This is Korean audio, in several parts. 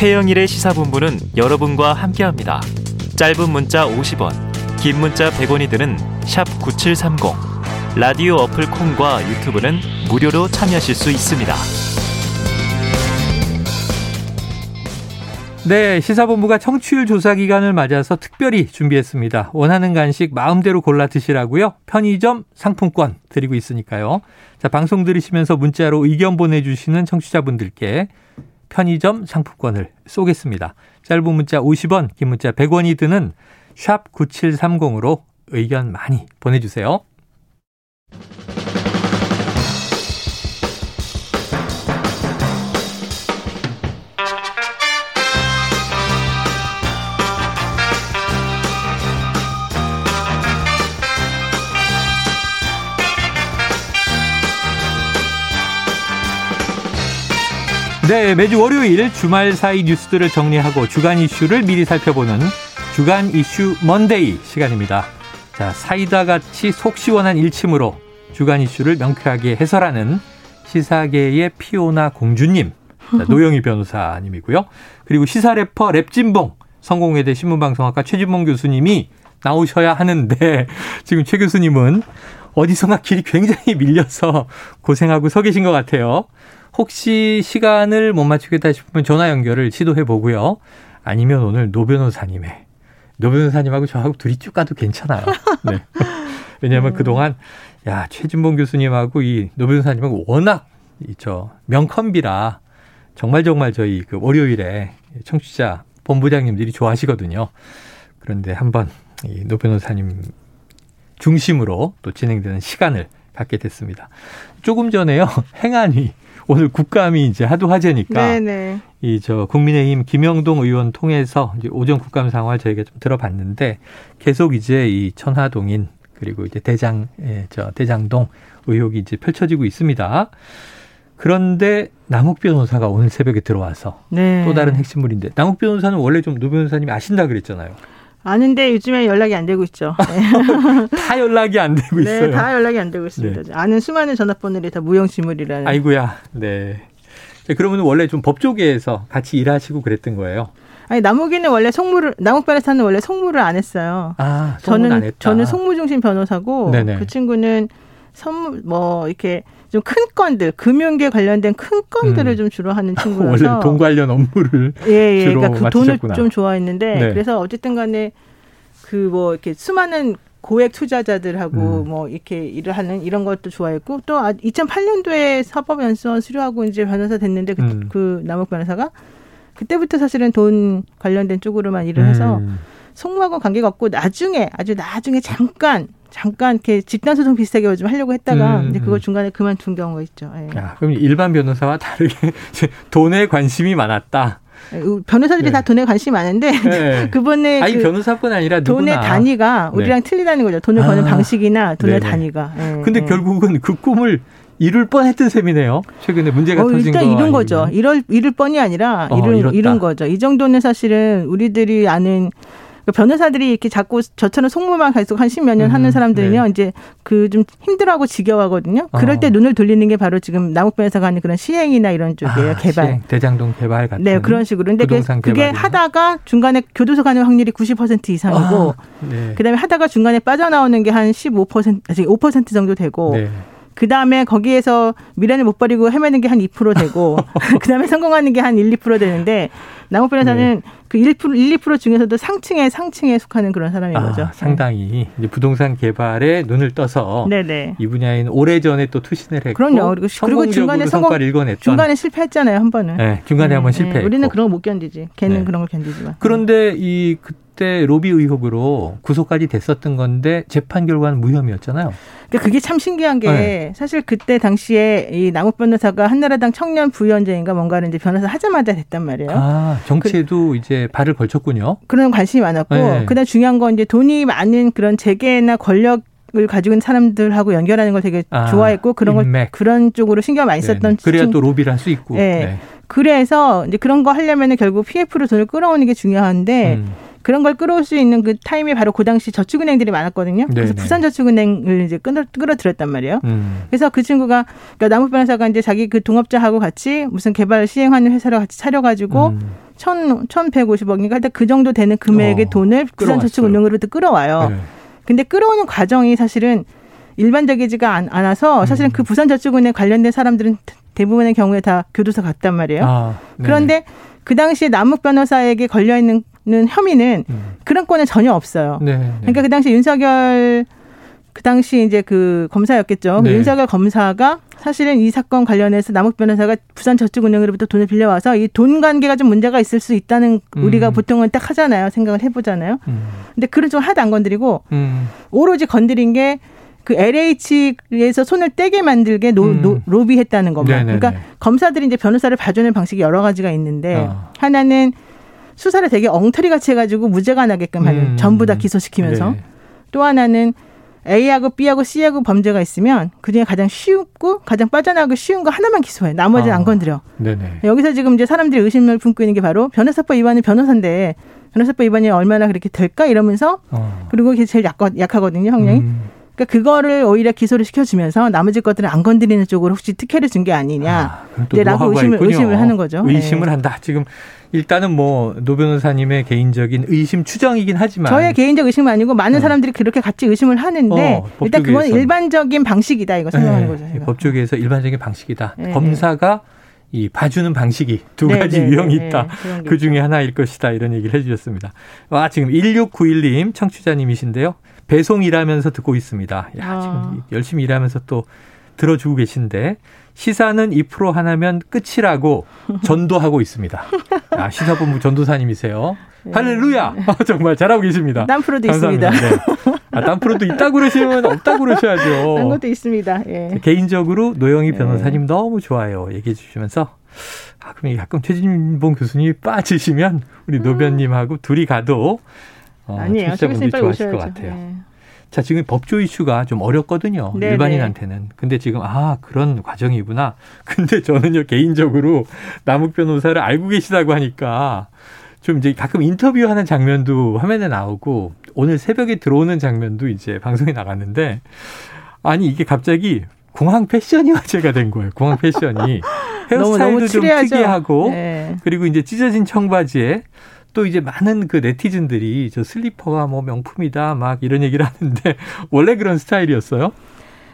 최영일의 시사본부는 여러분과 함께합니다. 짧은 문자 50원, 긴 문자 100원이 드는 9730. 라디오 어플 콩과 유튜브는 무료로 참여하실 수 있습니다. 네, 시사본부가 청취율 조사 기간을 맞아서 특별히 준비했습니다. 원하는 간식 마음대로 골라 드시라고요. 편의점 상품권 드리고 있으니까요. 자, 방송 들으시면서 문자로 의견 보내주시는 청취자분들께 편의점 상품권을 쏘겠습니다. 짧은 문자 50원, 긴 문자 100원이 드는 샵 9730으로 의견 많이 보내주세요. 네, 매주 월요일 주말 사이 뉴스들을 정리하고 주간 이슈를 미리 살펴보는 주간 이슈 먼데이 시간입니다. 자, 사이다 같이 속 시원한 일침으로 주간 이슈를 명쾌하게 해설하는 시사계의 피오나 공주님, 자, 노영희 변호사님이고요. 그리고 시사 래퍼 랩진봉, 성공회대 신문방송학과 최진봉 교수님이 나오셔야 하는데 지금 최 교수님은 어디선가 길이 굉장히 밀려서 고생하고 서 계신 것 같아요. 혹시 시간을 못 맞추겠다 싶으면 전화 연결을 시도해 보고요. 아니면 오늘 노 변호사님의 노 변호사님하고 저하고 둘이 쭉 가도 괜찮아요. 네. 왜냐하면 음. 그동안 야 최진봉 교수님하고 이 노 변호사님하고 워낙 이 저 명콤비라 정말 정말 저희 그 월요일에 청취자 본부장님들이 좋아하시거든요. 그런데 한번 이노 변호사님 중심으로 또 진행되는 시간을 갖게 됐습니다. 조금 전에요 행안위 오늘 국감이 이제 하도 화제니까 이 저 국민의힘 김영동 의원 통해서 이제 오전 국감 상황을 저희가 좀 들어봤는데 계속 이제 이 천화동인 그리고 이제 대장 예, 저 대장동 의혹이 이제 펼쳐지고 있습니다. 그런데 남욱 변호사가 오늘 새벽에 들어와서 네. 또 다른 핵심물인데 남욱 변호사는 원래 좀 노 변호사님이 아신다 그랬잖아요. 아는데 요즘에 연락이 안 되고 있죠. 네. 다 연락이 안 되고 네, 있어요. 네, 다 연락이 안 되고 있습니다. 네. 아는 수많은 전화번호들이 다 무용지물이라는. 아이고야. 네. 그러면 원래 좀 법조계에서 같이 일하시고 그랬던 거예요. 아니 남욱이는 원래 송무를 남욱 변호사는 원래 송무를 안 했어요. 아, 저는. 저는 송무 중심 변호사고 네네. 그 친구는 선물 뭐 이렇게 좀 큰 건들 금융계 관련된 큰 건들을 음. 좀 주로 하는 친구라서 원래 돈 관련 업무를 예, 예, 주로 그러니까 그 돈을 좀 좋아했는데 네. 그래서 어쨌든 간에 그 뭐 이렇게 수많은 고액 투자자들하고 음. 뭐 이렇게 일을 하는 이런 것도 좋아했고 또 2008년도에 아, 사법연수원 수료하고 이제 변호사 됐는데 그, 음. 그 남욱 변호사가 그때부터 사실은 돈 관련된 쪽으로만 일을 해서 음. 송무하고 관계가 없고 나중에 아주 나중에 잠깐 잠깐 이렇게 집단 소송 비슷하게 좀 하려고 했다가 음, 이제 그걸 음. 중간에 그만둔 경우가 있죠. 예. 야, 그럼 일반 변호사와 다르게 돈에 관심이 많았다. 예, 변호사들이 네. 다 돈에 관심이 많은데 네. 그분의 아니 그 변호사뿐 아니라 누구나. 돈의 단위가 네. 우리랑 네. 틀리다는 거죠. 돈을 버는 아. 방식이나 돈의 네네. 단위가. 예, 근데 예. 결국은 그 꿈을 이룰 뻔했던 셈이네요. 최근에 문제가 어, 터진 일단 거 이룬 거죠. 이럴 이룰 뻔이 아니라 어, 이룬 이룬 거죠. 이 정도는 사실은 우리들이 아는 그 변호사들이 이렇게 자꾸 저처럼 속무만 계속 한 십몇 년 음, 하는 사람들은요, 네. 이제 그 좀 힘들어하고 지겨워하거든요. 그럴 어. 때 눈을 돌리는 게 바로 지금 남욱 변호사가 하는 그런 시행이나 이런 쪽이에요. 아, 개발. 시행, 대장동 개발 같은. 네, 그런 식으로. 근데 그게, 그게 하다가 중간에 교도소 가는 확률이 90% 이상이고, 아, 네. 그다음에 하다가 중간에 빠져나오는 게 한 15%, 아직 5% 정도 되고, 네. 그 다음에 거기에서 미련을 못 버리고 헤매는 게 한 2% 되고, 그 다음에 성공하는 게 한 1, 2% 되는데, 변호사는 네. 그 1%, 1, 2% 중에서도 상층에 상층에 속하는 그런 사람인 아, 거죠. 상당히 이제 부동산 개발에 눈을 떠서 네네. 이 분야에는 오래 전에 또 투신을 했고 그럼요. 그리고, 그리고 중간에 성공 읽어냈던. 중간에 실패했잖아요, 한 번은. 네, 중간에 네, 한번 실패. 네. 우리는 그런 거 못 견디지. 걔는 네. 그런 걸 견디지만. 그런데 이 그 때 로비 의혹으로 구속까지 됐었던 건데 재판 결과는 무혐의였잖아요. 그러니까 그게 참 신기한 게 네. 사실 그때 당시에 이 남욱 변호사가 한나라당 청년 부위원장인가 뭔가를 이제 변호사 하자마자 됐단 말이에요. 아 정치에도 그, 이제 발을 걸쳤군요. 그런 관심이 많았고 네. 그다음 중요한 건 이제 돈이 많은 그런 재계나 권력 을 가지고 있는 사람들하고 연결하는 걸 되게 아, 좋아했고 그런 인맥. 걸 그런 쪽으로 신경 많이 썼던 네네. 그래야 또 로비를 할 수 있고. 네. 네. 그래서 이제 그런 거 하려면은 결국 PF로 돈을 끌어오는 게 중요한데 음. 그런 걸 끌어올 수 있는 그 타임이 바로 그 당시 저축은행들이 많았거든요. 그래서 부산저축은행을 이제 끌어, 끌어들였단 말이에요. 음. 그래서 그 친구가 그러니까 남욱 변호사가 이제 자기 그 동업자하고 같이 무슨 개발 시행하는 회사를 같이 차려가지고 음. 천, 천백오십억인가 하여튼 그 정도 되는 금액의 어, 돈을 부산저축은행으로부터 끌어와요. 네. 근데 끌어오는 과정이 사실은 일반적이지가 않, 아서 사실은 음. 그 부산저축은행 관련된 사람들은 대부분의 경우에 다 교도소 갔단 말이에요. 아, 그런데 그 당시에 남욱 변호사에게 걸려 있는 혐의는 음. 그런 건은 전혀 없어요. 네, 네. 그러니까 그 당시 윤석열 그 당시 이제 그 검사였겠죠. 그 네. 윤석열 검사가 사실은 이 사건 관련해서 남욱 변호사가 부산 저축은행으로부터 돈을 빌려와서 이 돈 관계가 좀 문제가 있을 수 있다는 음. 우리가 보통은 딱 하잖아요. 생각을 해보잖아요. 음. 근데 그런 좀 하나도 안 건드리고 음. 오로지 건드린 게 그 LH에서 손을 떼게 만들게 노, 음. 노, 로비했다는 것만. 네네네. 그러니까 검사들이 이제 변호사를 봐주는 방식이 여러 가지가 있는데 어. 하나는 수사를 되게 엉터리 같이 해가지고 무죄가 나게끔 하는 음. 전부 다 기소시키면서 네. 또 하나는 A하고 B하고 C하고 범죄가 있으면 그중에 가장 쉽고 가장 빠져나가기 쉬운 거 하나만 기소해. 나머지는 아, 안 건드려. 네네. 여기서 지금 이제 사람들이 의심을 품고 있는 게 바로 변호사법 위반은 변호사인데 변호사법 위반이 얼마나 그렇게 될까 이러면서 어. 그리고 그게 제일 약, 약하거든요, 형량이. 음. 그러니까 그거를 오히려 기소를 시켜주면서 나머지 것들은 안 건드리는 쪽으로 혹시 특혜를 준 게 아니냐. 아, 라고 의심을, 의심을 하는 거죠. 의심을 네. 한다. 지금 일단은 뭐 노 변호사님의 개인적인 의심 추정이긴 하지만 저의 개인적 의심은 아니고 많은 어. 사람들이 그렇게 같이 의심을 하는데 어, 일단 그건 일반적인 방식이다 이거 생각하는 네, 거죠. 제가. 법조계에서 일반적인 방식이다. 네. 검사가 이 봐주는 방식이 두 네, 가지 네, 유형이 네, 있다. 네, 그 중에 하나일 것이다. 이런 얘기를 해주셨습니다. 와 지금 1691님 청취자님이신데요. 배송 일하면서 듣고 있습니다. 야 아. 지금 열심히 일하면서 또 들어주고 계신데 시사는 2% 하나면 끝이라고 전도하고 있습니다. 아, 시사본부 전도사님이세요. 네. 할렐루야! 정말 잘하고 계십니다. 딴 프로도 감사합니다. 있습니다. 네. 아, 딴 프로도 있다고 그러시면 없다고 그러셔야죠. 딴 것도 있습니다. 예. 개인적으로 노영희 예. 변호사님 예. 너무 좋아요. 얘기해 주시면서 아, 그럼 약간 최진봉 교수님이 빠지시면 우리 음. 노변님하고 둘이 가도 어, 아니에요. 청취자분들이 좋아하실 것 같아요. 예. 자, 지금 법조 이슈가 좀 어렵거든요. 네네. 일반인한테는. 근데 지금, 아, 그런 과정이구나. 근데 저는요, 개인적으로 남욱 변호사를 알고 계시다고 하니까 좀 이제 가끔 인터뷰하는 장면도 화면에 나오고 오늘 새벽에 들어오는 장면도 이제 방송에 나갔는데 아니, 이게 갑자기 공항 패션이 화제가 된 거예요. 공항 패션이. 헤어스타일도 너무, 너무 좀 특이하고 네. 그리고 이제 찢어진 청바지에 또 이제 많은 그 네티즌들이 저 슬리퍼가 뭐 명품이다 막 이런 얘기를 하는데 원래 그런 스타일이었어요?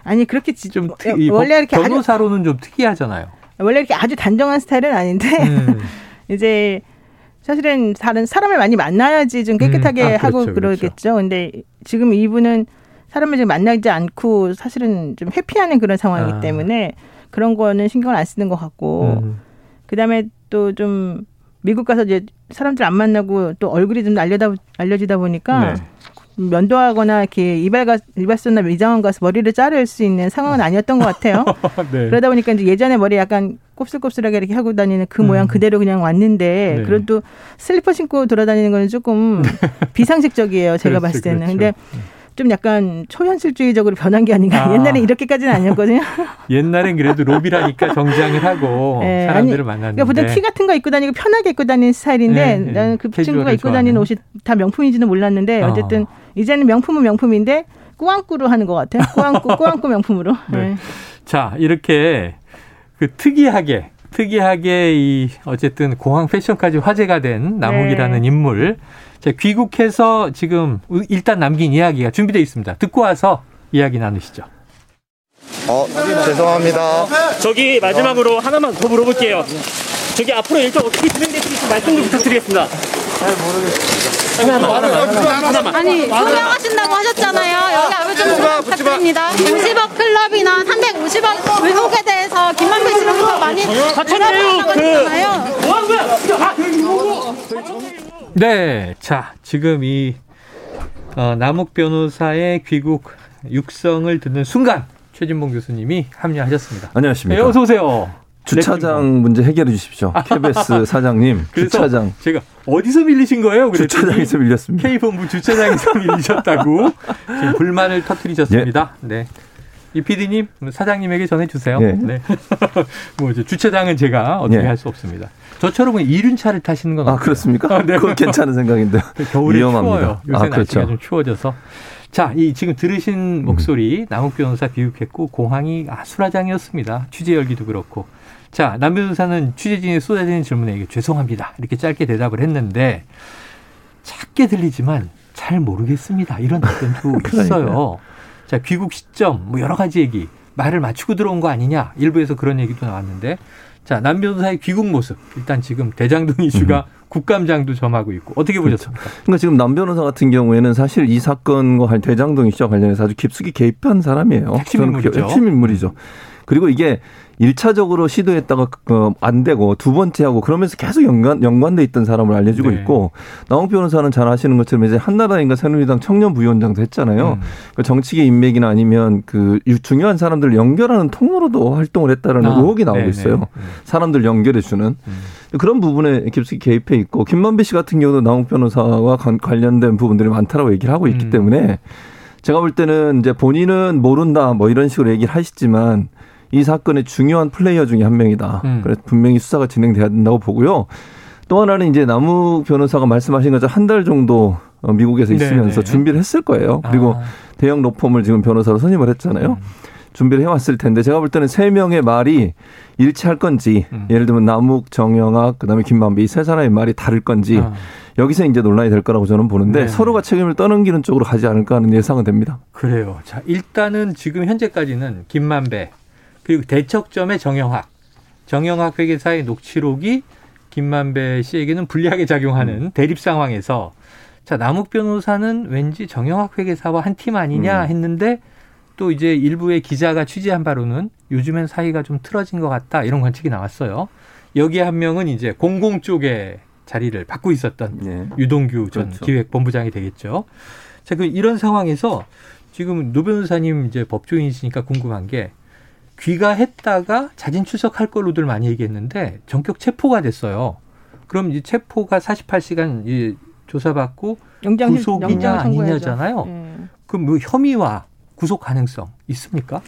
아니 그렇게 좀 특이, 원래 이렇게 변호사로는 아주, 좀 특이하잖아요. 원래 이렇게 아주 단정한 스타일은 아닌데 음. 이제 사실은 다른 사람을 많이 만나야지 좀 깨끗하게 음. 아, 하고 그렇죠, 그러겠죠 그렇죠. 근데 지금 이분은 사람을 지금 만나지 않고 사실은 좀 회피하는 그런 상황이기 아. 때문에 그런 거는 신경을 안 쓰는 것 같고 음. 그다음에 또좀 미국 가서 이제 사람들 안 만나고 또 얼굴이 좀 알려다 알려지다 보니까 네. 면도하거나 이렇게 이발가 이발소나 미장원 가서 머리를 자를 수 있는 상황은 아니었던 것 같아요. 네. 그러다 보니까 이제 예전에 머리 약간 곱슬곱슬하게 이렇게 하고 다니는 그 음. 모양 그대로 그냥 왔는데 네. 그래도 슬리퍼 신고 돌아다니는 거는 조금 비상식적이에요. 제가 그렇지, 봤을 때는. 그렇죠. 근데 음. 좀 약간 초현실주의적으로 변한 게 아닌가. 아. 옛날에 이렇게까지는 아니었거든요. 옛날엔 그래도 로비라니까 정장을 하고 네, 사람들을 아니, 만났는데. 그러니까 보통 티 같은 거 입고 다니고 편하게 입고 다니는 스타일인데 네, 나는 그 친구가 입고 좋아하는. 다니는 옷이 다 명품인지는 몰랐는데 어. 어쨌든 어. 이제는 명품은 명품인데 꾸안꾸로 하는 것 같아요. 꾸안꾸, 꾸안꾸 명품으로. 네. 네. 자, 이렇게 그 특이하게 특이하게 이 어쨌든 공항 패션까지 화제가 된 남욱이라는 네. 인물 자, 귀국해서 지금 일단 남긴 이야기가 준비되어 있습니다. 듣고 와서 이야기 나누시죠. 어, 죄송합니다. 저기 마지막으로 하나만 더 물어볼게요. 저기 앞으로 일정 어떻게 진행될지 말씀 좀 부탁드리겠습니다. 잘 모르겠습니다. 아니 소명하신다고 하셨잖아요. 여기 아무튼 좀 부탁드립니다. 50억 클럽이나 350억 의혹에 대해서 김만배 씨로부터 많이 하셨네요. 그 뭐한 거야? 네, 자 지금 이 어, 남욱 변호사의 귀국 육성을 듣는 순간 최진봉 교수님이 합류하셨습니다. 안녕하십니까? 네, 어서 오세요. 주차장 문제 해결해 주십시오. KBS 사장님, 주차장. 제가 어디서 밀리신 거예요? 주차장에서 밀렸습니다. K본부 주차장에서 밀리셨다고 불만을 터뜨리셨습니다. 예. 네. 이 PD님 사장님에게 전해주세요. 예. 네. 뭐 이제 주차장은 제가 어떻게 예. 할수 없습니다. 저처럼 이륜차를 타시는 건 아, 그렇습니까? 아, 네. 그건 괜찮은 생각인데 겨울에 위험합니다. 추워요. 요새 아, 그렇죠. 날씨가 좀 추워져서. 자, 이 지금 들으신 목소리 음. 남욱 변호사 비웃했고 공항이 아수라장이었습니다. 취재 열기도 그렇고 자, 남 변호사는 취재진이 쏟아지는 질문에 죄송합니다. 이렇게 짧게 대답을 했는데 작게 들리지만 잘 모르겠습니다. 이런 답변도 있어요. 자, 귀국 시점, 뭐 여러 가지 얘기, 말을 맞추고 들어온 거 아니냐. 일부에서 그런 얘기도 나왔는데 자, 남 변호사의 귀국 모습. 일단 지금 대장동 이슈가 음. 국감장도 점하고 있고 어떻게 그렇죠. 보셨습니까? 그렇죠. 그러니까 지금 남 변호사 같은 경우에는 사실 이 사건과 대장동 이슈와 관련해서 아주 깊숙이 개입한 사람이에요. 핵심 인물이죠. 핵심 인물이죠. 그리고 이게 일차적으로 시도했다가 어, 안 되고 두 번째 하고 그러면서 계속 연관 연관돼 있던 사람을 알려주고 네. 있고 나홍 변호사는 잘 아시는 것처럼 이제 한나라인가 새누리당 청년 부위원장도 했잖아요. 음. 그 정치계 인맥이나 아니면 그 중요한 사람들 연결하는 통로로도 활동을 했다라는 아, 의혹이 나오고 네네. 있어요. 네. 사람들 연결해 주는 음. 그런 부분에 깊숙이 개입해 있고 김만배 씨 같은 경우도 나홍 변호사와 관련된 부분들이 많다라고 얘기를 하고 있기 음. 때문에 제가 볼 때는 이제 본인은 모른다 뭐 이런 식으로 얘기를 하시지만 이 사건의 중요한 플레이어 중에 한 명이다. 음. 그래서 분명히 수사가 진행돼야 된다고 보고요. 또 하나는 이제 남욱 변호사가 말씀하신 것처럼 한 달 정도 어, 미국에서 네, 있으면서 네네. 준비를 했을 거예요. 그리고 아. 대형 로펌을 지금 변호사로 선임을 했잖아요. 음. 준비를 해왔을 텐데 제가 볼 때는 세 명의 말이 일치할 건지 음. 예를 들면 남욱, 정영학, 그다음에 김만배 이세 사람의 말이 다를 건지 아. 여기서 이제 논란이 될 거라고 저는 보는데 네. 서로가 책임을 떠넘기는 쪽으로 가지 않을까 하는 예상은 됩니다. 그래요. 자 일단은 지금 현재까지는 김만배 그리고 대척점의 정영학, 정영학 회계사의 녹취록이 김만배 씨에게는 불리하게 작용하는 음. 대립 상황에서 자 남욱 변호사는 왠지 정영학 회계사와 한 팀 아니냐 음. 했는데 또 이제 일부의 기자가 취재한 바로는 요즘엔 사이가 좀 틀어진 것 같다 이런 관측이 나왔어요. 여기에 한 명은 이제 공공 쪽에 자리를 받고 있었던 네. 유동규 전 그렇죠. 기획본부장이 되겠죠. 자, 그 이런 상황에서 지금 노 변호사님 이제 법조인이시니까 궁금한 게 귀가했다가 자진 출석할 걸로들 많이 얘기했는데 전격 체포가 됐어요. 그럼 이 체포가 48시간 이 조사받고 영장, 구속이냐 아니냐잖아요. 네. 그럼 뭐 혐의와 구속 가능성 있습니까?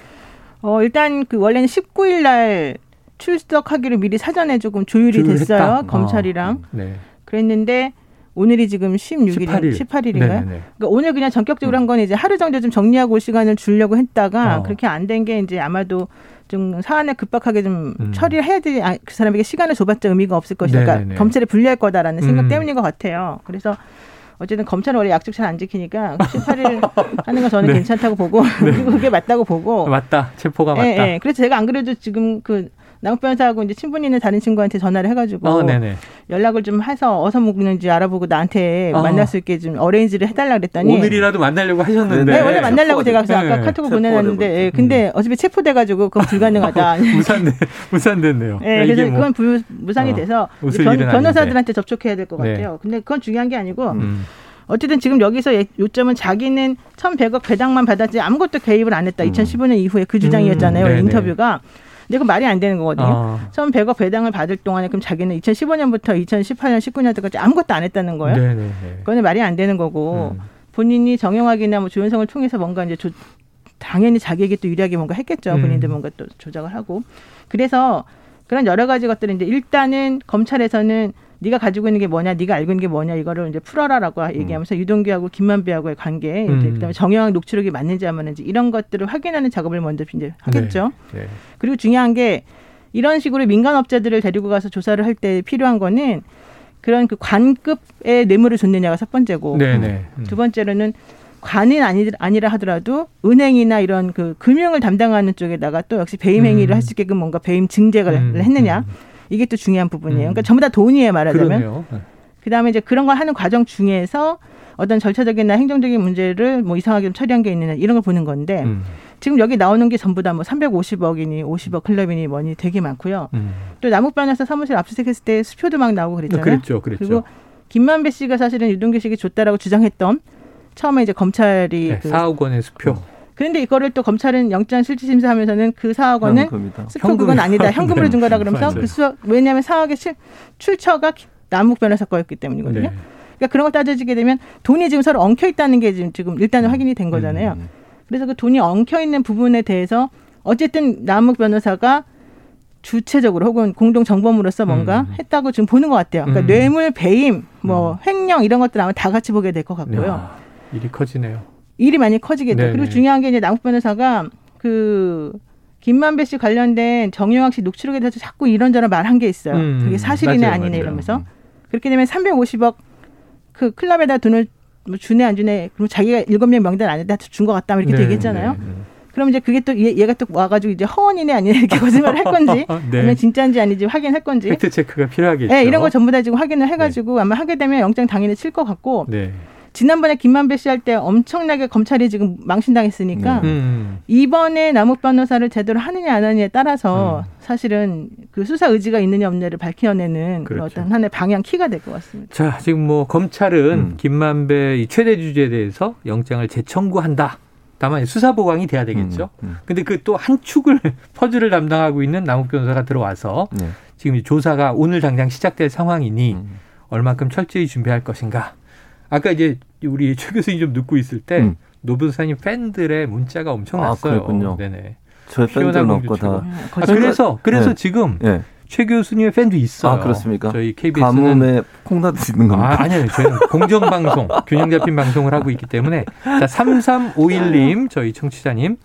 어, 일단 그 원래는 19일 날 출석하기로 미리 사전에 조금 조율이 됐어요. 했다? 검찰이랑. 어, 네. 그랬는데 오늘이 지금 16일, 18일. 18일인가요? 그러니까 오늘 그냥 전격적으로 한 건 이제 하루 정도 좀 정리하고 올 시간을 주려고 했다가 어. 그렇게 안 된 게 이제 아마도 좀 사안을 급박하게 좀 음. 처리를 해야 되지 아, 그 사람에게 시간을 줘봤자 의미가 없을 것이다. 그러니까 검찰에 불리할 거다라는 생각 음. 때문인 것 같아요. 그래서 어쨌든 검찰은 원래 약속 잘 안 지키니까 18일 하는 건 저는 네. 괜찮다고 보고 네. 그리고 그게 맞다고 보고 맞다 체포가 맞다. 예, 예. 그래서 제가 안 그래도 지금 그 남욱 변호사하고 이제 친분 있는 다른 친구한테 전화를 해가지고 어, 연락을 좀 해서 어서 묵는지 알아보고 나한테 어. 만날 수 있게 좀 어레인지를 해달라 그랬더니 오늘이라도 만나려고 하셨는데 네, 원래 만나려고 제가 그래서 아까 네. 카톡을 보내놨는데 예, 근데 음. 어차피 체포돼가지고 그건 불가능하다. 무산돼 무산됐네요. 네, 그래서 뭐 그건 불, 무산이 어, 돼서 변, 변호사들한테 접촉해야 될 것 같아요. 네. 근데 그건 중요한 게 아니고. 음. 어쨌든 지금 여기서 요점은 자기는 1,100억 배당만 받았지 아무것도 개입을 안 했다. 음. 2015년 이후에 그 주장이었잖아요. 음, 인터뷰가. 근데 그 말이 안 되는 거거든요. 어. 처음 100억 배당을 받을 동안에 그럼 자기는 2015년부터 2018년, 19년까지 아무것도 안 했다는 거예요. 네네네. 그거는 말이 안 되는 거고 음. 본인이 정영학이나 뭐 조현성을 통해서 뭔가 이제 조, 당연히 자기에게 또 유리하게 뭔가 했겠죠. 음. 본인들 뭔가 또 조작을 하고. 그래서 그런 여러 가지 것들을 이제 일단은 검찰에서는 네가 가지고 있는 게 뭐냐, 네가 알고 있는 게 뭐냐 이거를 이제 풀어라라고 음. 얘기하면서 음. 유동규하고 김만배하고의 관계, 음. 이제 그다음에 정영학 녹취록이 맞는지 안 맞는지 이런 것들을 확인하는 작업을 먼저 이제 하겠죠. 네. 네. 그리고 중요한 게 이런 식으로 민간업자들을 데리고 가서 조사를 할 때 필요한 거는 그런 그 관급의 뇌물을 줬느냐가 첫 번째고 네네. 네. 음. 두 번째로는 관은 아니, 아니라 하더라도 은행이나 이런 그 금융을 담당하는 쪽에다가 또 역시 배임 행위를 음. 할수 있게끔 뭔가 배임 증제를 음. 했느냐. 음. 이게 또 중요한 부분이에요. 그러니까 음. 전부 다 돈이에요 말하자면. 네. 그다음에 이제 그런 걸 하는 과정 중에서 어떤 절차적이나 행정적인 문제를 뭐 이상하게 좀 처리한 게 있느냐 이런 걸 보는 건데 음. 지금 여기 나오는 게 전부 다 뭐 350억이니 50억 클럽이니 뭐니 되게 많고요. 음. 또 남욱변에서 사무실 압수수색했을 때 수표도 막 나오고 그랬잖아요. 그랬죠, 그랬죠. 그리고 김만배 씨가 사실은 유동규 씨에게 줬다라고 주장했던 처음에 이제 검찰이 네, 그 4억 원의 수표. 그런데 이거를 또 검찰은 영장 실질심사하면서는 그 4억 원은 스폰 그건 아니다. 현금으로 준 거다 그러면서 그 수억 왜냐하면 4억의 실, 출처가 남욱 변호사 거였기 때문이거든요. 네. 그러니까 그런 걸 따져지게 되면 돈이 지금 서로 엉켜 있다는 게 지금 지금 일단은 음. 확인이 된 거잖아요. 음. 그래서 그 돈이 엉켜 있는 부분에 대해서 어쨌든 남욱 변호사가 주체적으로 혹은 공동 정범으로서 뭔가 음. 했다고 지금 보는 것 같아요. 그러니까 음. 뇌물 배임, 뭐 음. 횡령 이런 것들 아마 다 같이 보게 될 것 같고요. 야, 일이 커지네요. 일이 많이 커지겠죠. 네네. 그리고 중요한 게 이제 남욱 변호사가 그 김만배 씨 관련된 정영학 씨 녹취록에 대해서 자꾸 이런저런 말한 게 있어요. 음, 그게 사실이네 맞아요, 아니네 맞아요. 이러면서 그렇게 되면 350억 그 클럽에다 돈을 뭐 주네 안 주네 그럼 자기가 일곱 명 명단 안에다 준 것 같다 뭐 이렇게 네, 얘기했잖아요. 네, 네. 그럼 이제 그게 또 얘, 얘가 또 와가지고 이제 허언이네 아니네 이렇게 거짓말을 할 건지 네. 아니면 진짜인지 아닌지 확인할 건지 팩트 체크가 필요하겠죠. 네, 이런 거 전부 다 지금 확인을 해가지고 아마 하게 되면 영장 당연히 칠 것 같고 네. 지난번에 김만배 씨 할 때 엄청나게 검찰이 지금 망신당했으니까 네. 음. 이번에 남욱 변호사를 제대로 하느냐 안 하느냐에 따라서 음. 사실은 그 수사 의지가 있느냐 없느냐를 밝혀내는 그 그렇죠. 어떤 하나의 방향 키가 될 것 같습니다. 자, 지금 뭐 검찰은 음. 김만배 이 최대 주주에 대해서 영장을 재청구한다. 다만 수사 보강이 돼야 되겠죠. 음, 음. 근데 그 또 한 축을 퍼즐을 담당하고 있는 남욱 변호사가 들어와서 네. 지금 이 조사가 오늘 당장 시작될 상황이니 음. 얼만큼 철저히 준비할 것인가. 아까 이제 우리 최 교수님 좀 듣고 있을 때 음. 노 변호사님 팬들의 문자가 아, 엄청났어요. 그랬군요. 네네. 저 없고 공주 다. 아, 그래서 그래서 네. 지금 예. 최 교수님의 팬도 있어요. 아, 그렇습니까? 저희 KBS는 가뭄에 콩나듯 있는 겁니다. 아, 아니요. 저희는 공정 방송, 균형 잡힌 방송을 하고 있기 때문에. 자, 3351님, 저희 청취자님.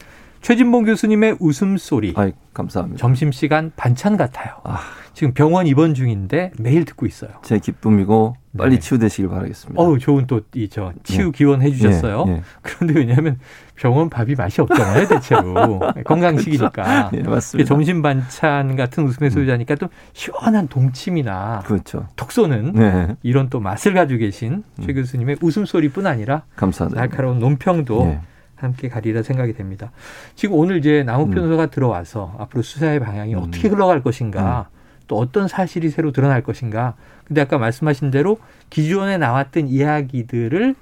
최진봉 교수님의 웃음소리. 아이, 감사합니다. 점심시간 반찬 같아요. 아. 지금 병원 입원 중인데 매일 듣고 있어요. 제 기쁨이고 빨리 네. 치유되시길 바라겠습니다. 어우, 좋은 또, 이, 저, 치유 기원 해 주셨어요. 예, 예. 그런데 왜냐하면 병원 밥이 맛이 없잖아요, 대체로. 건강식이니까. 예, 맞습니다. 점심 반찬 같은 웃음의 소유자니까 또 시원한 동침이나 그렇죠. 톡 쏘는 네. 이런 또 맛을 가지고 계신 최 음. 교수님의 웃음소리뿐 아니라 감사합니다. 날카로운 논평도 예. 함께 가리라 생각이 됩니다. 지금 오늘 이제 남욱 음. 변호사가 들어와서 앞으로 수사의 방향이 음. 어떻게 흘러갈 것인가, 또 어떤 사실이 새로 드러날 것인가. 근데 아까 말씀하신 대로 기존에 나왔던 이야기들을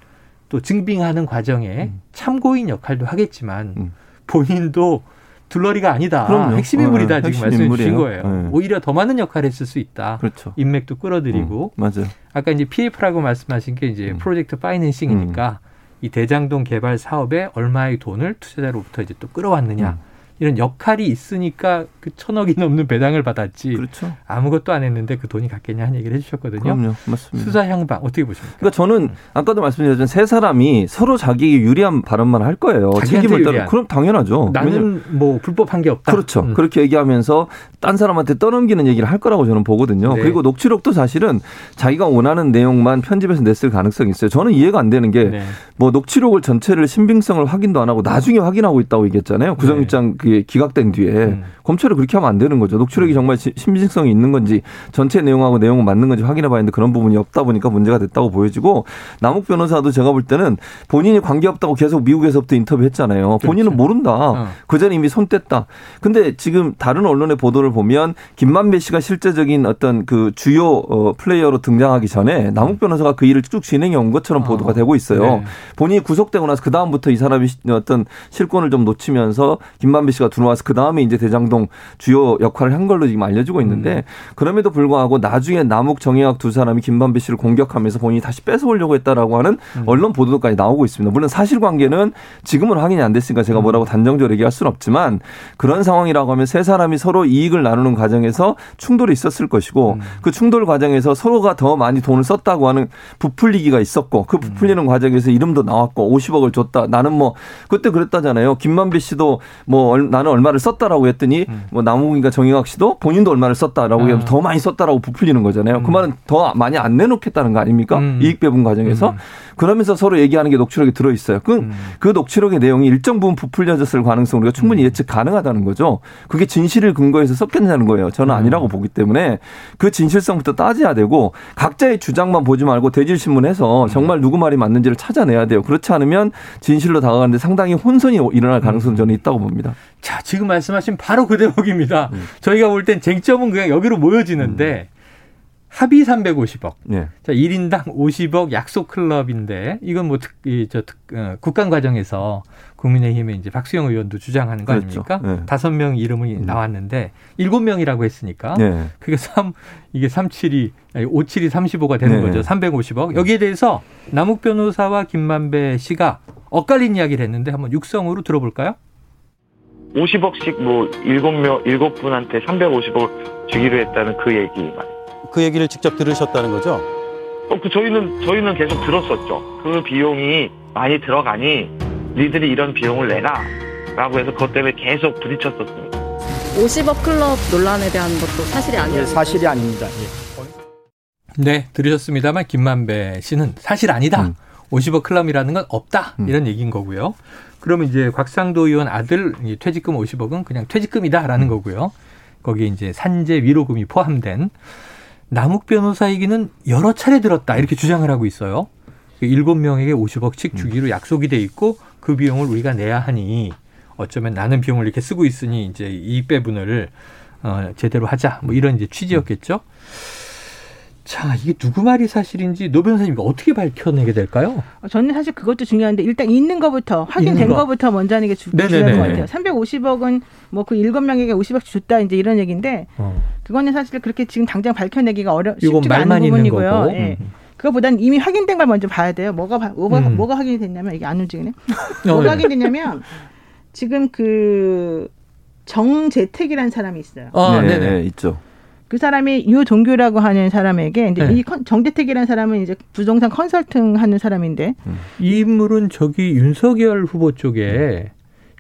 또 증빙하는 과정에 음. 참고인 역할도 하겠지만 음. 본인도 둘러리가 아니다. 그럼요. 핵심 인물이다. 어, 지금 말씀해 주신. 거예요. 네. 오히려 더 많은 역할을 했을 수 있다. 그렇죠. 인맥도 끌어들이고 음, 맞아요. 아까 이제 PF라고 말씀하신 게 이제 음. 프로젝트 파이낸싱이니까 이 대장동 개발 사업에 얼마의 돈을 투자자로부터 이제 또 끌어왔느냐 음. 이런 역할이 있으니까 그 천억이 넘는 배당을 받았지 그렇죠. 아무것도 안 했는데 그 돈이 갔겠냐 하는 얘기를 해주셨거든요. 그럼요. 맞습니다. 수사 향방 어떻게 보십니까? 그러니까 저는 아까도 말씀드렸지만 세 사람이 서로 자기에게 유리한 발언만 할 거예요. 책임을 유리한. 그럼 당연하죠. 나는 뭐 불법한 게 없다. 그렇죠. 음. 그렇게 얘기하면서 딴 사람한테 떠넘기는 얘기를 할 거라고 저는 보거든요. 네. 그리고 녹취록도 사실은 자기가 원하는 내용만 편집해서 냈을 가능성이 있어요. 저는 이해가 안 되는 게 네. 뭐 녹취록을 전체를 신빙성을 확인도 안 하고 나중에 확인하고 있다고 얘기했잖아요. 구속영장 그게 기각된 뒤에 음. 검찰이 그렇게 하면 안 되는 거죠. 녹취록이 정말 시- 신빙성이 있는 건지 전체 내용하고 내용은 맞는 건지 확인해 봐야 하는데 그런 부분이 없다 보니까 문제가 됐다고 보여지고 남욱 변호사도 제가 볼 때는 본인이 관계 없다고 계속 미국에서부터 인터뷰했잖아요. 본인은 모른다. 어. 그 전에 이미 손 뗐다. 근데 지금 다른 언론의 보도를 보면 김만배 씨가 실제적인 어떤 그 주요 어, 플레이어로 등장하기 전에 남욱 변호사가 그 일을 쭉 진행해 온 것처럼 보도가 어. 되고 있어요. 네. 본인이 구속되고 나서 그 다음부터 이 사람이 시- 어떤 실권을 좀 놓치면서 김만배 씨가 들어와서 그 다음에 이제 대장동 주요 역할을 한 걸로 지금 알려지고 있는데 음. 그럼에도 불구하고 나중에 남욱 정의학 두 사람이 김만배 씨를 공격하면서 본인이 다시 뺏어오려고 했다라고 하는 음. 언론 보도까지 나오고 있습니다. 물론 사실관계는 지금은 확인이 안 됐으니까 제가 음. 뭐라고 단정적으로 얘기할 수는 없지만 그런 상황이라고 하면 세 사람이 서로 이익을 나누는 과정에서 충돌이 있었을 것이고 음. 그 충돌 과정에서 서로가 더 많이 돈을 썼다고 하는 부풀리기가 있었고 그 부풀리는 과정에서 이름도 나왔고 50억을 줬다. 나는 뭐 그때 그랬다잖아요. 김만배 씨도 뭐 얼- 나는 얼마를 썼다라고 했더니 뭐 남욱인가 정영학 씨도 본인도 얼마를 썼다라고 음. 아. 하면 더 많이 썼다라고 부풀리는 거잖아요. 그 음. 말은 더 많이 안 내놓겠다는 거 아닙니까? 음. 이익 배분 과정에서 음. 그러면서 서로 얘기하는 게 녹취록에 들어 있어요. 그, 음. 그 녹취록의 내용이 일정 부분 부풀려졌을 가능성을 우리가 충분히 예측 가능하다는 거죠. 그게 진실을 근거해서 섞였냐는 거예요. 저는 음. 아니라고 보기 때문에 그 진실성부터 따져야 되고 각자의 주장만 보지 말고 대질신문해서 정말 누구 말이 맞는지를 찾아내야 돼요. 그렇지 않으면 진실로 다가가는데 상당히 혼선이 일어날 가능성이 저는 있다고 봅니다. 자, 지금 말씀하신 바로 그 대목입니다. 음. 저희가 볼 땐 쟁점은 그냥 여기로 모여지는데 합의 350억. 네. 자, 1인당 50억 약속 클럽인데 이건 뭐 특, 이, 저, 특, 어, 국감 과정에서 국민의힘의 이제 박수영 의원도 주장하는 거 그렇죠. 아닙니까? 네. 다섯 명 이름이 음. 나왔는데 일곱 명이라고 했으니까 네. 그게 3 이게 37이 아니 57이 35가 되는 네. 거죠. 350억. 여기에 대해서 남욱 변호사와 김만배 씨가 엇갈린 이야기를 했는데 한번 육성으로 들어볼까요? 50억씩 뭐 일곱 명 일곱 분한테 350억 주기로 했다는 그 얘기. 그 얘기를 직접 들으셨다는 거죠? 어, 그 저희는 저희는 계속 들었었죠. 그 비용이 많이 들어가니 니들이 이런 비용을 내라라고 해서 그것 때문에 계속 부딪혔었습니다. 50억 클럽 논란에 대한 것도 사실이 아니에요. 사실이 아닙니다. 네, 들으셨습니다만 김만배 씨는 사실 아니다. 음. 50억 클럽이라는 건 없다. 음. 이런 얘기인 거고요. 그러면 이제 곽상도 의원 아들 퇴직금 50억은 그냥 퇴직금이다라는 음. 거고요. 거기에 이제 산재 위로금이 포함된 남욱 변호사 얘기는 여러 차례 들었다. 이렇게 주장을 하고 있어요. 그 일곱 명에게 50억씩 주기로 약속이 돼 있고 그 비용을 우리가 내야 하니 어쩌면 나는 비용을 이렇게 쓰고 있으니 이제 이익 배분을 어, 제대로 하자. 뭐 이런 이제 취지였겠죠. 자, 이게 누구 말이 사실인지 노 변호사님 어떻게 밝혀내게 될까요? 어, 저는 사실 그것도 중요한데 일단 있는 것부터 확인된 거. 것부터 먼저 하는 게 주, 중요한 것 같아요. 350억은 뭐 그 일곱 명에게 50억 줬다 이제 이런 얘기인데 어. 그거는 사실 그렇게 지금 당장 밝혀내기가 어려 쉽지가 않은 부분이고요. 예. 음. 그거보다는 이미 확인된 걸 먼저 봐야 돼요. 뭐가 뭐가 음. 뭐가 확인이 됐냐면 이게 안 움직이네. 어, 뭐가 네. 확인됐냐면 지금 그 정재택이라는 사람이 있어요. 아, 네, 네, 있죠. 그 사람이 유동규라고 하는 사람에게 이제 네. 이 정재택이라는 사람은 이제 부동산 컨설팅 하는 사람인데 음. 이 인물은 저기 윤석열 후보 쪽에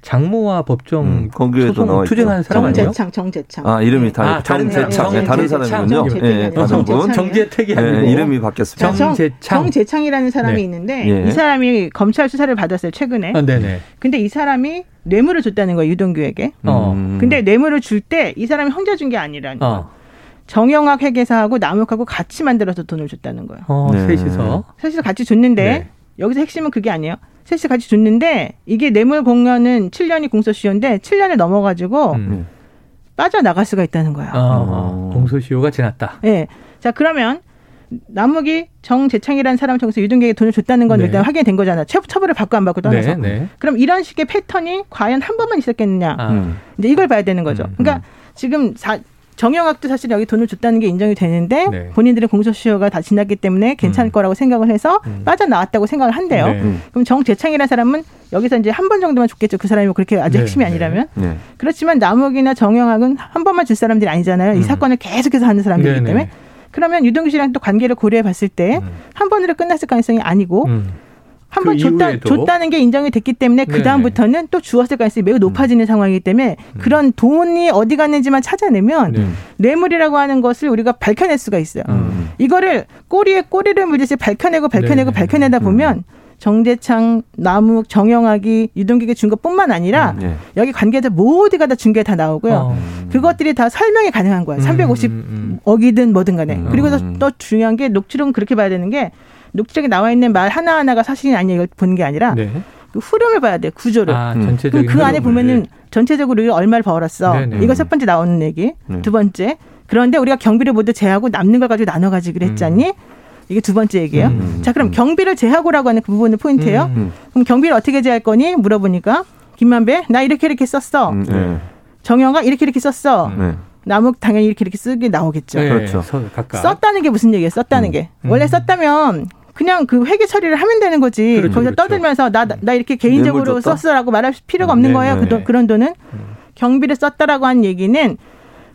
장모와 법정 음, 소송 투쟁하는 사람 아니에요? 정재창, 정재창. 아 이름이 다 아, 정재창, 네, 다른 사람이군요. 예, 다른 분. 정재택이 아니고 예, 이름이 바뀌었습니다. 정재창, 정재창이라는 사람이 네. 있는데 예. 이 사람이 검찰 수사를 받았어요 최근에. 아, 네네. 근데 이 사람이 뇌물을 줬다는 거예요 유동규에게. 어. 근데 뇌물을 줄 때 이 사람이 혼자 준 게 아니라는 거. 어. 정영학 회계사하고 남욱하고 같이 만들어서 돈을 줬다는 거예요. 어, 네. 셋이서. 셋이서 같이 줬는데 네. 여기서 핵심은 그게 아니에요. 셋이 같이 줬는데 이게 뇌물 공여는 7년이 공소시효인데 7년을 넘어가지고 음. 빠져나갈 수가 있다는 거예요. 어, 공소시효가 지났다. 네. 자 그러면 남욱이 정재창이라는 사람 통해서 유동규에게 돈을 줬다는 건 네. 일단 확인된 거잖아. 요 처벌을 받고 안 받고 떠나서. 네, 네. 그럼 이런 식의 패턴이 과연 한 번만 있었겠느냐. 아. 이제 이걸 봐야 되는 거죠. 음, 그러니까 음. 지금 사, 정영학도 사실 여기 돈을 줬다는 게 인정이 되는데 네. 본인들의 공소시효가 다 지났기 때문에 괜찮을 음. 거라고 생각을 해서 음. 빠져나왔다고 생각을 한대요. 네. 음. 그럼 정재창이라는 사람은 여기서 이제 한 번 정도만 줬겠죠. 그 사람이 그렇게 아주 네. 핵심이 아니라면. 네. 그렇지만 남욱이나 정영학은 한 번만 줄 사람들이 아니잖아요. 이 음. 사건을 계속해서 하는 사람들이기 네, 네. 때문에. 그러면 유동규 씨랑 또 관계를 고려해 봤을 때한 음. 번으로 끝났을 가능성이 아니고 음. 한번 그 줬다, 줬다는 게 인정이 됐기 때문에 그 다음부터는 또 주었을 가능성이 매우 높아지는 음. 상황이기 때문에 음. 그런 돈이 어디 갔는지만 찾아내면 네. 뇌물이라고 하는 것을 우리가 밝혀낼 수가 있어요. 음. 이거를 꼬리에 꼬리를 물듯이 밝혀내고 밝혀내고 네. 밝혀내다 음. 보면 정대창, 남욱, 정영학이 유동규에게 준 것뿐만 아니라 음, 네. 여기 관계자 모두가 다 중계 다 나오고요. 어. 그것들이 다 설명이 가능한 거예요. 350억이든 뭐든 간에. 그리고 또 중요한 게 녹취록은 그렇게 봐야 되는 게 녹취록에 나와 있는 말 하나 하나가 사실이 아니냐 이걸 보는 게 아니라 네. 그 흐름을 봐야 돼 구조를. 아, 전체적인 그, 그 안에 보면은 네. 전체적으로 얼마를 벌었어. 네네. 네. 이거 첫 번째 나오는 얘기. 네. 두 번째. 그런데 우리가 경비를 모두 제하고 남는 걸 가지고 나눠 가지기로 했잖니. 음. 이게 두 번째 얘기예요. 음. 자, 그럼 경비를 제하고라고 하는 그 부분을 포인트예요. 음. 그럼 경비를 어떻게 제할 거니? 물어보니까 김만배 나 이렇게 이렇게 썼어. 음, 네. 정영아 이렇게 이렇게 썼어. 네. 남욱 당연히 이렇게 이렇게 쓰게 나오겠죠. 네, 그렇죠. 썼다는 게 무슨 얘기예요? 썼다는 음. 게 원래 썼다면 그냥 그 회계 처리를 하면 되는 거지. 그렇죠, 거기서 그렇죠. 떠들면서 나, 나 이렇게 개인적으로 썼어라고 말할 필요가 없는 네, 거예요. 네. 그, 그런 돈은. 음. 경비를 썼다라고 한 얘기는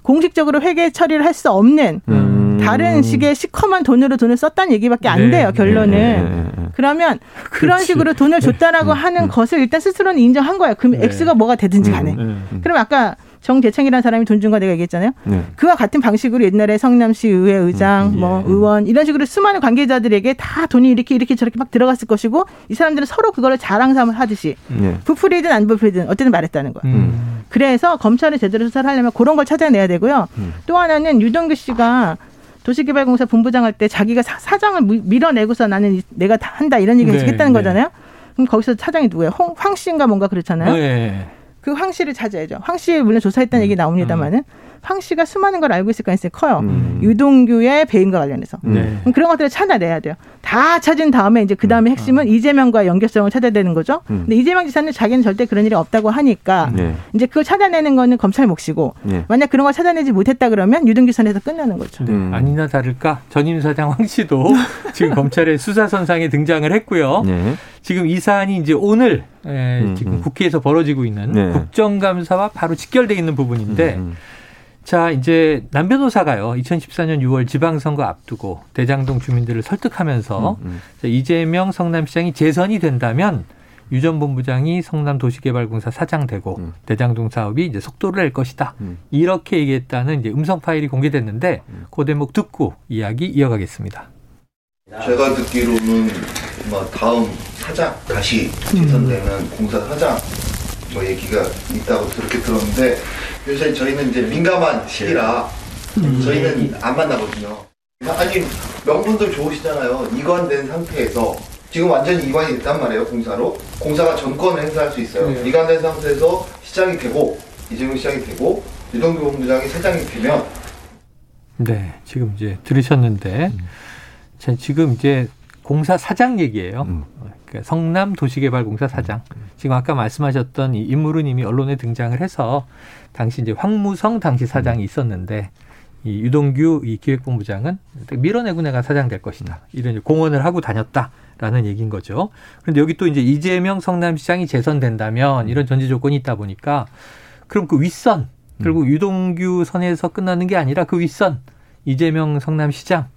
공식적으로 회계 처리를 할 수 없는 음. 다른 식의 시커먼 돈으로 돈을 썼다는 얘기밖에 안 네, 돼요 결론은 네, 네, 네. 그러면 그렇지. 그런 식으로 돈을 줬다라고 네. 하는 것을 일단 스스로는 인정한 거예요 그럼 X가 뭐가 되든지 간에 음, 그럼 아까 정대창이라는 사람이 돈 준 거 내가 얘기했잖아요. 네. 그와 같은 방식으로 옛날에 성남시 의회 의장, 음, 뭐 예. 의원 이런 식으로 수많은 관계자들에게 다 돈이 이렇게 이렇게 저렇게 막 들어갔을 것이고 이 사람들은 서로 그거를 자랑삼을 하듯이 네. 부풀이든 안 부풀이든 어쨌든 말했다는 거예요. 음. 그래서 검찰이 제대로 수사를 하려면 그런 걸 찾아내야 되고요. 음. 또 하나는 유동규 씨가 도시개발공사 본부장 할 때 자기가 사, 장을 밀어내고서 나는 내가 다 한다 이런 얘기를 네, 했다는 네. 거잖아요. 그럼 거기서 차장이 누구예요? 홍, 황 씨인가 뭔가 그렇잖아요. 네. 그 황 씨를 찾아야죠. 황씨 물론 조사했다는 음. 얘기 나옵니다만은 황 씨가 수많은 걸 알고 있을 가능성이 커요. 음. 유동규의 배임과 관련해서. 네. 그런 것들을 찾아내야 돼요. 다 찾은 다음에 이제 그 다음에 음. 핵심은 어. 이재명과 연결성을 찾아야 되는 거죠. 음. 근데 이재명 지사는 자기는 절대 그런 일이 없다고 하니까 네. 이제 그걸 찾아내는 거는 검찰 몫이고 네. 만약 그런 걸 찾아내지 못했다 그러면 유동규 선에서 끝나는 거죠. 네. 음. 아니나 다를까 전임 사장 황 씨도 지금 검찰의 수사선상에 등장을 했고요. 네. 지금 이 사안이 이제 오늘 에, 음, 지금 음. 국회에서 벌어지고 있는 네. 국정감사와 바로 직결돼 있는 부분인데. 자, 이제 남 변호사가요. 2014년 6월 지방선거 앞두고 대장동 주민들을 설득하면서 음, 음. 이재명 성남시장이 재선이 된다면 유 전 본부장이 성남도시개발공사 사장 되고 음. 대장동 사업이 이제 속도를 낼 것이다. 음. 이렇게 얘기했다는 이제 음성 파일이 공개됐는데 음. 그 대목 듣고 이야기 이어가겠습니다. 제가 듣기로는 뭐 다음 사장 다시 재선되는 음. 공사 사장 뭐 얘기가 있다고 그렇게 들었는데 요새 저희는 이제 민감한 시기라 음. 저희는 안 만나거든요. 아니 명분들 좋으시잖아요. 이관된 상태에서 지금 완전히 이관이 됐단 말이에요 공사로 공사가 전권을 행사할 수 있어요. 네. 이관된 상태에서 시작이 되고 이재명 시작이 되고 유동규 본부장이 사장이 되면 네 지금 이제 들으셨는데 음. 지금 이제 공사 사장 얘기예요. 음. 그러니까 성남 도시개발공사 사장. 음. 지금 아까 말씀하셨던 이 인물은 이미 언론에 등장을 해서 당시 이제 황무성 당시 사장이 음. 있었는데 이 유동규 이 기획본부장은 밀어내고 내가 사장 될 것이다. 이런 공언을 하고 다녔다라는 얘기인 거죠. 그런데 여기 또 이제 이재명 성남시장이 재선된다면 이런 전제 조건이 있다 보니까 그럼 그 윗선 결국 음. 유동규 선에서 끝나는 게 아니라 그 윗선 이재명 성남시장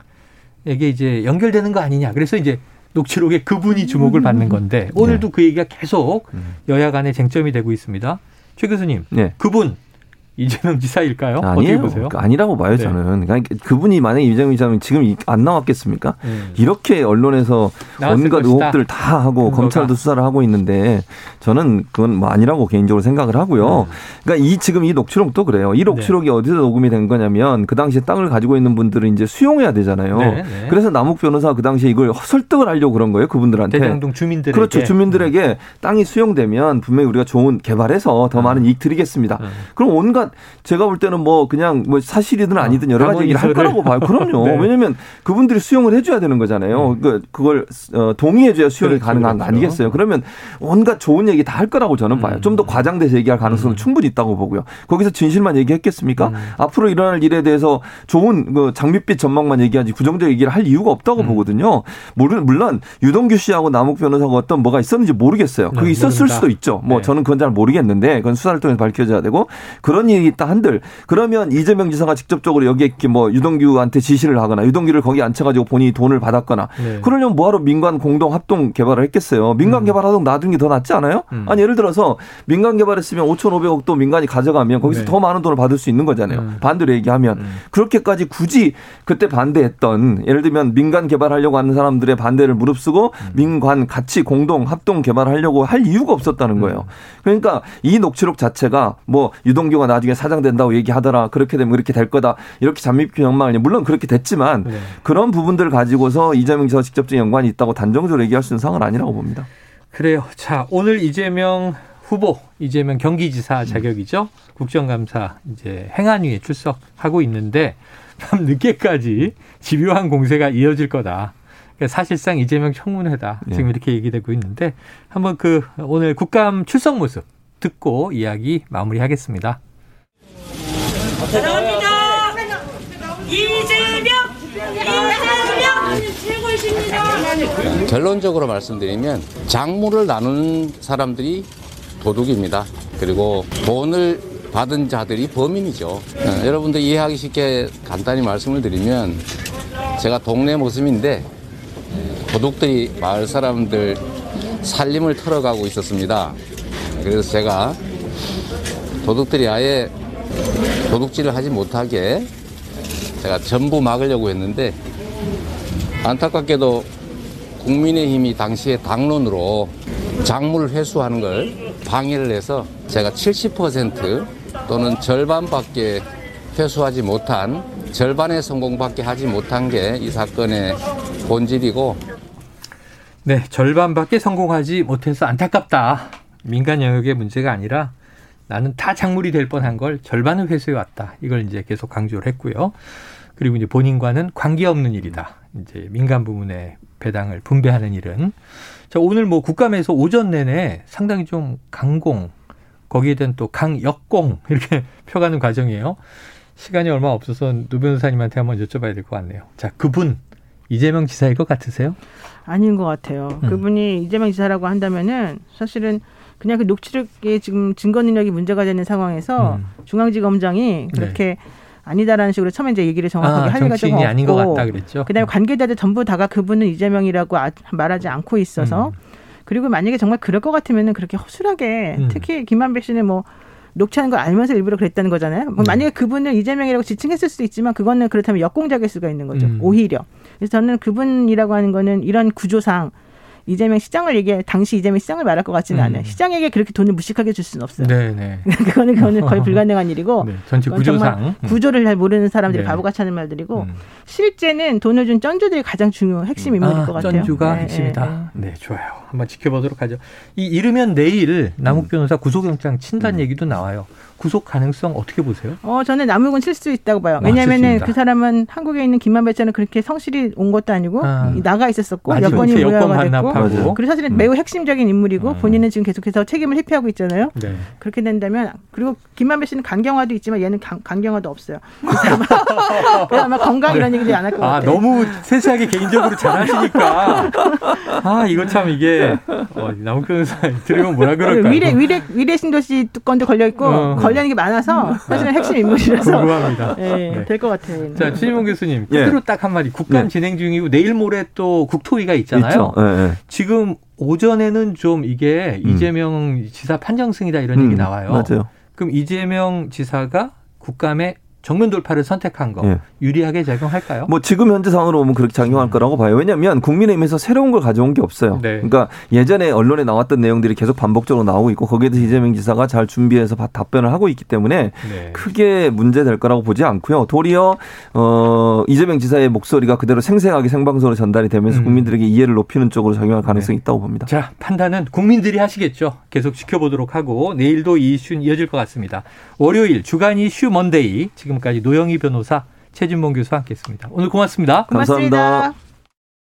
에게 이제 연결되는 거 아니냐. 그래서 이제 녹취록에 그분이 주목을 받는 건데 오늘도 네. 그 얘기가 계속 음. 여야 간에 쟁점이 되고 있습니다. 최 교수님, 네. 그분 이재명 지사일까요? 아니에요. 보세요? 아니라고 봐요, 네. 저는. 그러니까 그분이 만약에 이재명 지사면 지금 안 나왔겠습니까? 음. 이렇게 언론에서 온갖 의혹들을 다 하고 검찰도 수사를 하고 있는데 저는 그건 뭐 아니라고 개인적으로 생각을 하고요. 음. 그러니까 이 지금 이 녹취록도 그래요. 이 녹취록이 네. 어디서 녹음이 된 거냐면 그 당시에 땅을 가지고 있는 분들은 이제 수용해야 되잖아요. 네, 네. 그래서 남욱 변호사 그 당시에 이걸 설득을 하려고 그런 거예요. 그분들한테. 대장동 주민들에게. 그렇죠. 주민들에게 땅이 수용되면 분명히 우리가 좋은 개발해서 더 음. 많은 이익 드리겠습니다. 음. 그럼 온갖 제가 볼 때는 뭐 그냥 뭐 사실이든 어, 아니든 여러 가지 얘기를 할 거라고 봐요. 그럼요. 네. 왜냐면 그분들이 수용을 해줘야 되는 거잖아요. 음. 그 그걸 어, 동의해줘야 수용이 그렇죠, 가능한 거 그렇죠. 아니겠어요? 그러면 온갖 좋은 얘기 다 할 거라고 저는 봐요. 음. 좀더 과장돼서 얘기할 가능성은 음. 충분히 있다고 보고요. 거기서 진실만 얘기했겠습니까? 음. 앞으로 일어날 일에 대해서 좋은 그 장밋빛 전망만 얘기하지 부정적 얘기를 할 이유가 없다고 음. 보거든요. 물론 유동규 씨하고 남욱 변호사가 어떤 뭐가 있었는지 모르겠어요. 그게 네, 있었을. 수도 있죠. 뭐 네. 저는 그건 잘 모르겠는데 그건 수사를 통해서 밝혀져야 되고 그런 얘기 있다 한들 그러면 이재명 지사가 직접적으로 여기에 뭐 유동규한테 지시를 하거나 유동규를 거기 앉혀가지고 본인이 돈을 받았거나 네. 그러려면 뭐하러 민간 공동 합동 개발을 했겠어요. 민간 음. 개발하던 놔둔 게 더 낫지 않아요? 음. 아니 예를 들어서 민간 개발했으면 5,500억도 민간이 가져가면 거기서 네. 더 많은 돈을 받을 수 있는 거잖아요. 음. 반대로 얘기하면 음. 그렇게까지 굳이 그때 반대했던 예를 들면 민간 개발하려고 하는 사람들의 반대를 무릅쓰고 음. 민관 같이 공동 합동 개발하려고 할 이유가 없었다는 음. 거예요. 그러니까 이 녹취록 자체가 뭐 유동규가 나 중에 사장 된다고 얘기하더라. 그렇게 되면 그렇게 될 거다. 이렇게 잠입 연망 물론 그렇게 됐지만 네. 그런 부분들을 가지고서 이재명 지사 직접적인 연관이 있다고 단정적으로 얘기할 수 있는 상황은 아니라고 봅니다. 그래요. 자, 오늘 이재명 후보, 이재명 경기지사 자격이죠. 국정감사 이제 행안위에 출석하고 있는데 밤 늦게까지 집요한 공세가 이어질 거다. 그러니까 사실상 이재명 청문회다. 지금 네. 이렇게 얘기되고 있는데 한번 그 오늘 국감 출석 모습 듣고 이야기 마무리하겠습니다. 사랑합니다. 이재명, 이재명 최고이십니다. 결론적으로 말씀드리면 장물을 나누는 사람들이 도둑입니다. 그리고 돈을 받은 자들이 범인이죠. 어, 여러분들 이해하기 쉽게 간단히 말씀을 드리면 제가 동네 모습인데 도둑들이 마을 사람들 살림을 털어가고 있었습니다. 그래서 제가 도둑들이 아예 도둑질을 하지 못하게 제가 전부 막으려고 했는데 안타깝게도 국민의힘이 당시에 당론으로 작물 회수하는 걸 방해를 해서 제가 70% 또는 절반밖에 회수하지 못한 절반의 성공밖에 하지 못한 게 이 사건의 본질이고 네, 절반밖에 성공하지 못해서 안타깝다. 민간 영역의 문제가 아니라 나는 다 작물이 될 뻔한 걸 절반을 회수해 왔다. 이걸 이제 계속 강조를 했고요. 그리고 이제 본인과는 관계없는 일이다. 이제 민간 부문의 배당을 분배하는 일은. 자, 오늘 뭐 국감에서 오전 내내 상당히 좀 강공, 거기에 대한 또 강역공, 이렇게 펴가는 과정이에요. 시간이 얼마 없어서 노 변호사님한테 한번 여쭤봐야 될 것 같네요. 자, 그분, 이재명 지사일 것 같으세요? 아닌 것 같아요. 음. 그분이 이재명 지사라고 한다면은 사실은 그냥 그 녹취록에 지금 증거 능력이 문제가 되는 상황에서 음. 중앙지검장이 그렇게 네. 아니다라는 식으로 처음에 이제 얘기를 정확하게 아, 할 가지가 없고 아닌 것 같다 그랬죠. 그다음에 관계자들 전부 다가 그분은 이재명이라고 아, 말하지 않고 있어서 음. 그리고 만약에 정말 그럴 것 같으면은 그렇게 허술하게 음. 특히 김만배 씨는 뭐 녹취하는 걸 알면서 일부러 그랬다는 거잖아요. 음. 뭐 만약에 그분을 이재명이라고 지칭했을 수도 있지만 그거는 그렇다면 역공작일 수가 있는 거죠. 음. 오히려. 그래서 저는 그분이라고 하는 거는 이런 구조상 이재명 시장을 얘기해 당시 이재명 시장을 말할 것 같지는 음. 않아요. 시장에게 그렇게 돈을 무식하게 줄 수는 없어요. 네, 네. 그거는 그거는 거의 불가능한 일이고 네, 전체 구조상. 음. 구조를 잘 모르는 사람들이 네. 바보같이 하는 말들이고 실제는 돈을 준 쩐주들이 가장 중요 핵심 인물일 것 같아요. 전주가 네, 핵심이다. 네, 좋아요. 한번 지켜보도록 하죠. 이 이르면 내일 남욱 변호사 구속영장 친다는 얘기도 나와요. 구속 가능성 어떻게 보세요? 어, 저는 남욱은 칠 수 있다고 봐요. 아, 있다. 그 사람은 한국에 있는 김만배처럼 그렇게 성실히 온 것도 아니고 아. 나가 있었었고 맞아요. 여건이 그렇죠. 여권 모여가 됐고. 음. 그리고 사실은 매우 핵심적인 인물이고 본인은 지금 계속해서 책임을 회피하고 있잖아요. 네. 그렇게 된다면 그리고 김만배 씨는 강경화도 있지만 얘는 강, 강경화도 없어요. 아마, 아마 건강 이런 얘기들 안할것 아, 같아요. 너무 세세하게 개인적으로 잘 하시니까. 아, 이거 참 이게, 어, 남욱 변호사 들으면 뭐라 그럴까요? 위례 위례 위례 신도시 건도 걸려 있고 어. 걸려 있는 게 많아서 사실은 핵심 인물이라서 궁금합니다. 네, 네. 될것 같아요. 자, 최진봉 교수님, 예. 끝으로 딱 한마디. 국감 네. 진행 중이고 내일 모레 또 국토위가 있잖아요. 예, 예. 지금 오전에는 좀 이게 이재명 지사 판정승이다 이런 음, 얘기 나와요. 맞아요. 그럼 이재명 지사가 국감에 정면 돌파를 선택한 거 예. 유리하게 작용할까요? 뭐 지금 현재 상으로 보면 그렇게 작용할 거라고 봐요. 왜냐하면 국민의힘에서 새로운 걸 가져온 게 없어요. 네. 그러니까 예전에 언론에 나왔던 내용들이 계속 반복적으로 나오고 있고 거기에 대해서 이재명 지사가 잘 준비해서 바- 답변을 하고 있기 때문에 네. 크게 문제될 거라고 보지 않고요. 도리어 어 이재명 지사의 목소리가 그대로 생생하게 생방송으로 전달이 되면서 음. 국민들에게 이해를 높이는 쪽으로 작용할 가능성이 있다고 봅니다. 자, 판단은 국민들이 하시겠죠. 계속 지켜보도록 하고 내일도 이 이슈는 이어질 것 같습니다. 월요일 주간 이슈 먼데이 지금까지 노영희 변호사 최진봉 교수와 함께했습니다. 오늘 고맙습니다. 고맙습니다. 감사합니다.